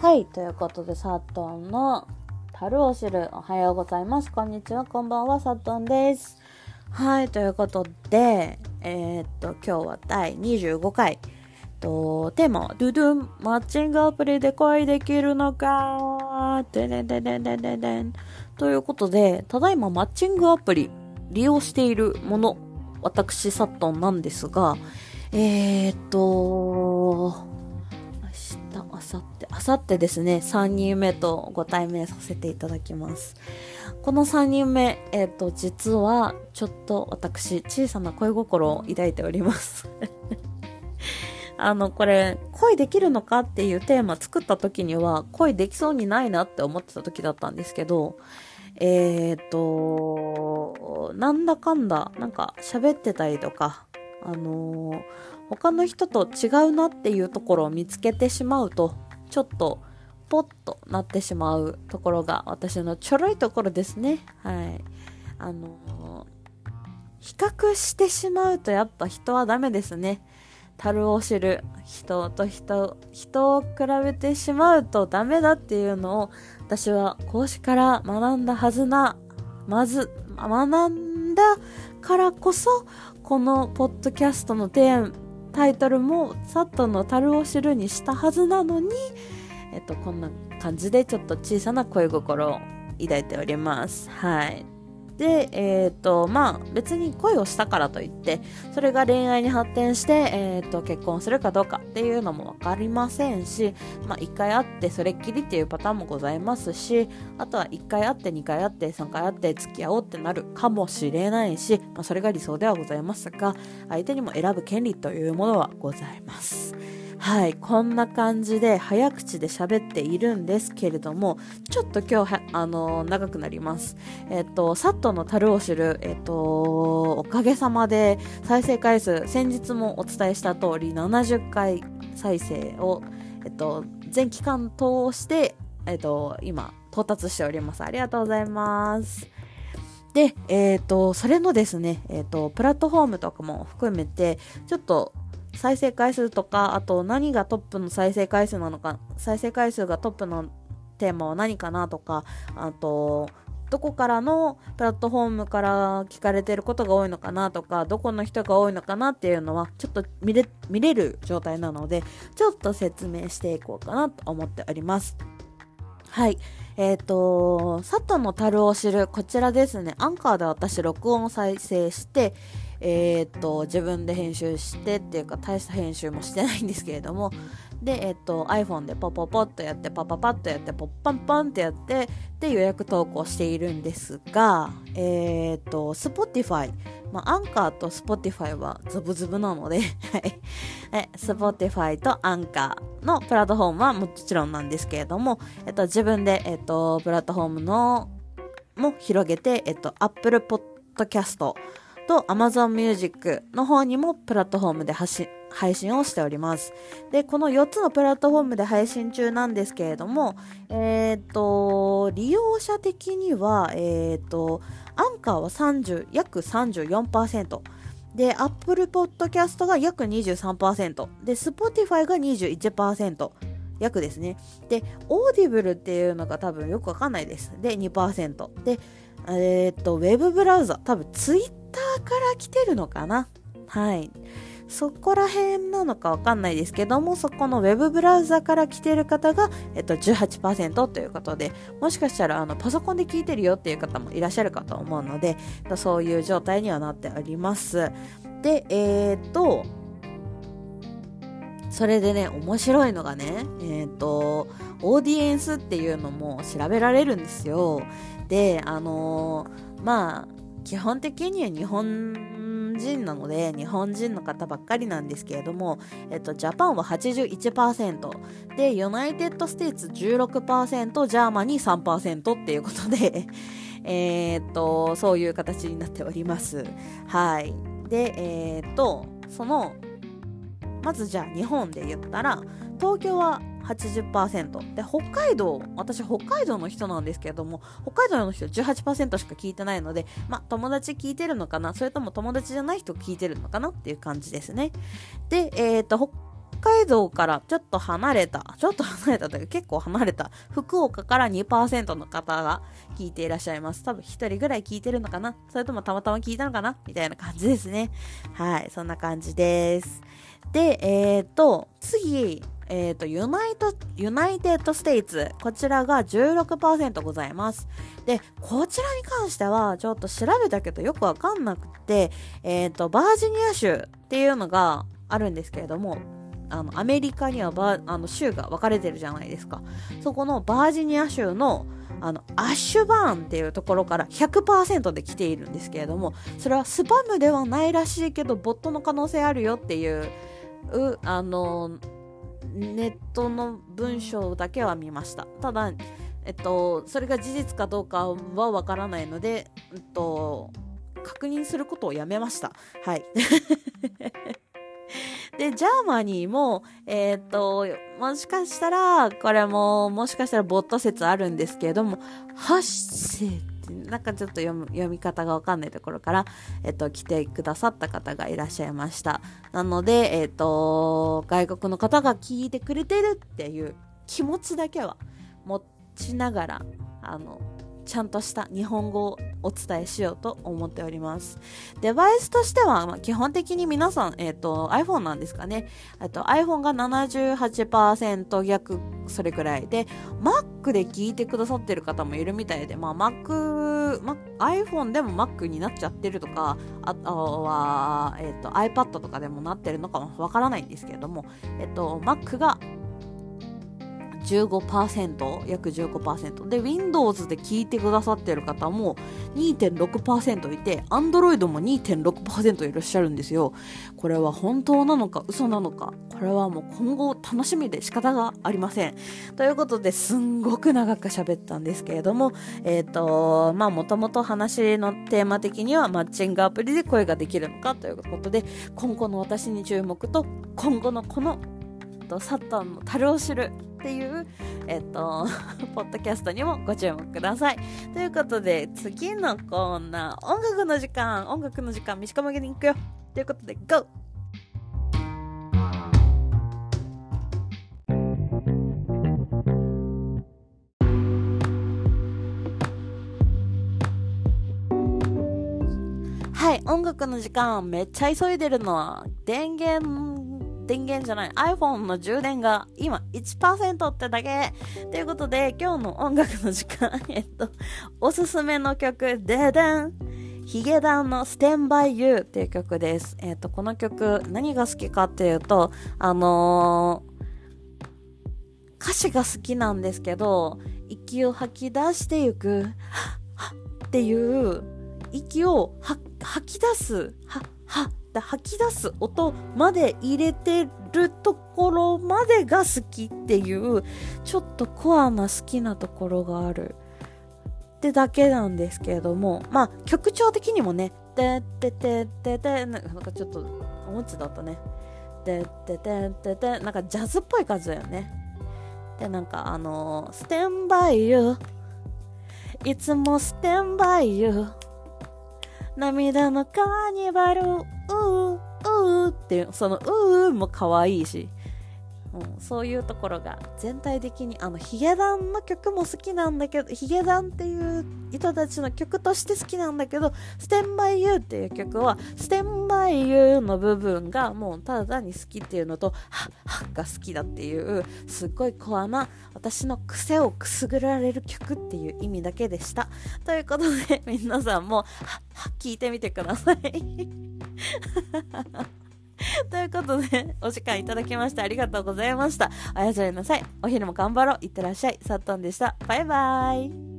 はい、ということで、サトンの樽を知る。おはようございます。こんにちは、こんばんは、サットンです。はい、ということで、えー、っと、今日は第25回。と、テーマは、ドゥドゥン、マッチングアプリで恋できるのかでででででででん。ということで、ただいまマッチングアプリ利用しているもの、私、サットンなんですが、えー、っと、あさって、ですね、3人目とご対面させていただきます。この3人目、えっ、ー、と、実は、ちょっと私、小さな恋心を抱いております。あの、これ、恋できるのかっていうテーマ作った時には、恋できそうにないなって思ってた時だったんですけど、えっ、ー、と、なんだかんだ、なんか喋ってたりとか、あのー、他の人と違うなっていうところを見つけてしまうと、ちょっとポッとなってしまうところが私のちょろいところですね。はい。あの、比較してしまうとやっぱ人はダメですね。樽を知る人と人、人を比べてしまうとダメだっていうのを私は講師から学んだはずな、まず、学んだからこそ、このポッドキャストのテーマ、タイトルもサットの樽を知るにしたはずなのに、えっと、こんな感じでちょっと小さな恋心を抱いております。はい。で、え、ー、と、まあ、別に恋をしたからといって、それが恋愛に発展して、え、ー、と、結婚するかどうかっていうのもわかりませんし、まあ、一回会ってそれっきりっていうパターンもございますし、あとは一回会って二回会って三回会って付き合おうってなるかもしれないし、まあ、それが理想ではございますが、相手にも選ぶ権利というものはございます。はい、こんな感じで早口で喋っているんですけれども、ちょっと今日、あの、長くなります。えっ、と、サットの樽を知る、えっ、と、おかげさまで再生回数、先日もお伝えした通り70回再生を、えっ、と、全期間通して、えっ、と、今、到達しております。ありがとうございます。で、えっ、と、それのですね、えっ、と、プラットフォームとかも含めて、ちょっと再生回数とか、あと何がトップの再生回数なのか、再生回数がトップのテーマは何かなとか、あと、どこからのプラットフォームから聞かれてることが多いのかなとか、どこの人が多いのかなっていうのは、ちょっと見れ、見れる状態なので、ちょっと説明していこうかなと思っております。はい。えっ、ー、と、佐藤の樽を知る、こちらですね、アンカーで私録音再生して、えー、と、自分で編集してっていうか、大した編集もしてないんですけれども、で、えっと、iPhone でポポポッとやって、パパパッとやって、ポッパンパンってやって、で、予約投稿しているんですが、えー、っと、Spotify、まあ、アンカーと Spotify はズブズブなので、はい。え、Spotify とアンカーのプラットフォームはもちろんなんですけれども、えっと、自分で、えっと、プラットフォームの、も広げて、えっと、Apple Podcast と Amazon Music の方にもプラットフォームで発信配信をしております。で、この4つのプラットフォームで配信中なんですけれども、えっ、と、利用者的には、えっ、ー、と、アンカーは30、約34%。で、Apple Podcast が約23%。で、Spotify が21%。約ですね。で、Audible っていうのが多分よくわかんないです。で、2%。で、えっ、と、Web ブラウザ、多分 Twitter から来てるのかなはい。そこら辺なのかわかんないですけども、そこのウェブブラウザから来てる方が、えっと、18%ということで、もしかしたら、あの、パソコンで聞いてるよっていう方もいらっしゃるかと思うので、そういう状態にはなっております。で、えー、っと、それでね、面白いのがね、えっ、と、オーディエンスっていうのも調べられるんですよ。で、あのー、まあ、基本的には日本人なので日本人の方ばっかりなんですけれども、えっと、 Japan は81%で United States 16% Germany 3%っていうことで えっとそういう形になっております。はい。でえー、っとそのまずじゃあ日本で言ったら東京は80%で北海道私北海道の人なんですけれども北海道の人18%しか聞いてないのでまあ友達聞いてるのかな？それとも友達じゃない人聞いてるのかな？っていう感じですね。でえっ、ー、と海道からちょっと離れた、ちょっと離れたというか結構離れた、福岡から2%の方が聞いていらっしゃいます。多分1人ぐらい聞いてるのかな？それともたまたま聞いたのかな？みたいな感じですね。はい、そんな感じです。で、えっ、ー、と、次、えっ、ー、と、ユナイト、ユナイテッドステイツ。こちらが16%ございます。で、こちらに関しては、ちょっと調べたけどよくわかんなくて、えっ、ー、と、バージニア州っていうのがあるんですけれども、あの、アメリカにはバあの州が分かれてるじゃないですか。そこのバージニア州の、あの、アッシュバーンっていうところから100%で来ているんですけれども、それはスパムではないらしいけど、ボットの可能性あるよっていう、うあの、ネットの文章だけは見ました。ただ、えっと、それが事実かどうかはわからないので、えっと、確認することをやめました。はい。で、 Germany も、えー、っと、もしかしたら、これも、もしかしたらボット説あるんですけれども、ハッですねなんかちょっと読む読み方がわかんないところから、えっと、来てくださった方がいらっしゃいました。なので、えっと、外国の方が聞いてくれてるっていう気持ちだけは持ちながら、あの、ちゃんとした日本語をお伝えしようと思っております。デバイスとしては、まあ、基本的に皆さん、えっ、ー、と、iPhone なんですかね。と iPhone が78%逆、それくらいで、Mac で聞いてくださってる方もいるみたいで、まあ、Mac、Mac、iPhone でも Mac になっちゃってるとか、あとは、えっ、ー、と、iPad とかでもなってるのかもわからないんですけれども、えっ、ー、と、Mac が15%約15%で Windows で聞いてくださってる方も2.6%いて Android も2.6%いらっしゃるんですよ。これは本当なのか嘘なのか。これはもう今後楽しみで仕方がありません。ということですんごく長く喋ったんですけれどもえっ、ー、とまあもともと話のテーマ的にはマッチングアプリで声ができるのかということで今後の私に注目と今後のこのサッタンの樽を知るっていう、えっと、ポッドキャストにもご注目ください。ということで、次のコーナー、音楽の時間、音楽の時間、短めに行くよ。ということで、GO! はい、音楽の時間、めっちゃ急いでるのは、電源電源じゃない iPhone の充電が今1%ってだけということで今日の音楽の時間 えっとおすすめの曲ででんヒゲダンの Stand By You っていう曲です。えっ、と、この曲何が好きかっていうと、あのー、歌詞が好きなんですけど、息を吐き出していく、はっていう息を吐き出す、はって吐き出す音まで入れてるところまでが好きっていうちょっとコアな好きなところがある。ってだけなんですけれどもまあ曲調的にもね「ててててて」なんかちょっとおもちだったね「ててててて」なんかジャズっぽい感じだよね。でなんかあのー「ステンバイユいつもステンバイユ涙のカーニバルうー、うーっていう、そのうーも可愛いし、うん、そういうところが全体的にあのヒゲダンの曲も好きなんだけどヒゲダンっていう人たちの曲として好きなんだけど「ステンバイユーっていう曲は「ステンバイユーの部分がもうただ単に好きっていうのと「はっはっ」が好きだっていうすっごいコアな私の癖をくすぐられる曲っていう意味だけでした。ということで皆さんも「はっはっ」聞いてみてください。ということで、お時間いただきましてありがとうございました。おやすみなさい。お昼も頑張ろう。いってらっしゃい。さっとんでした。バイバーイ。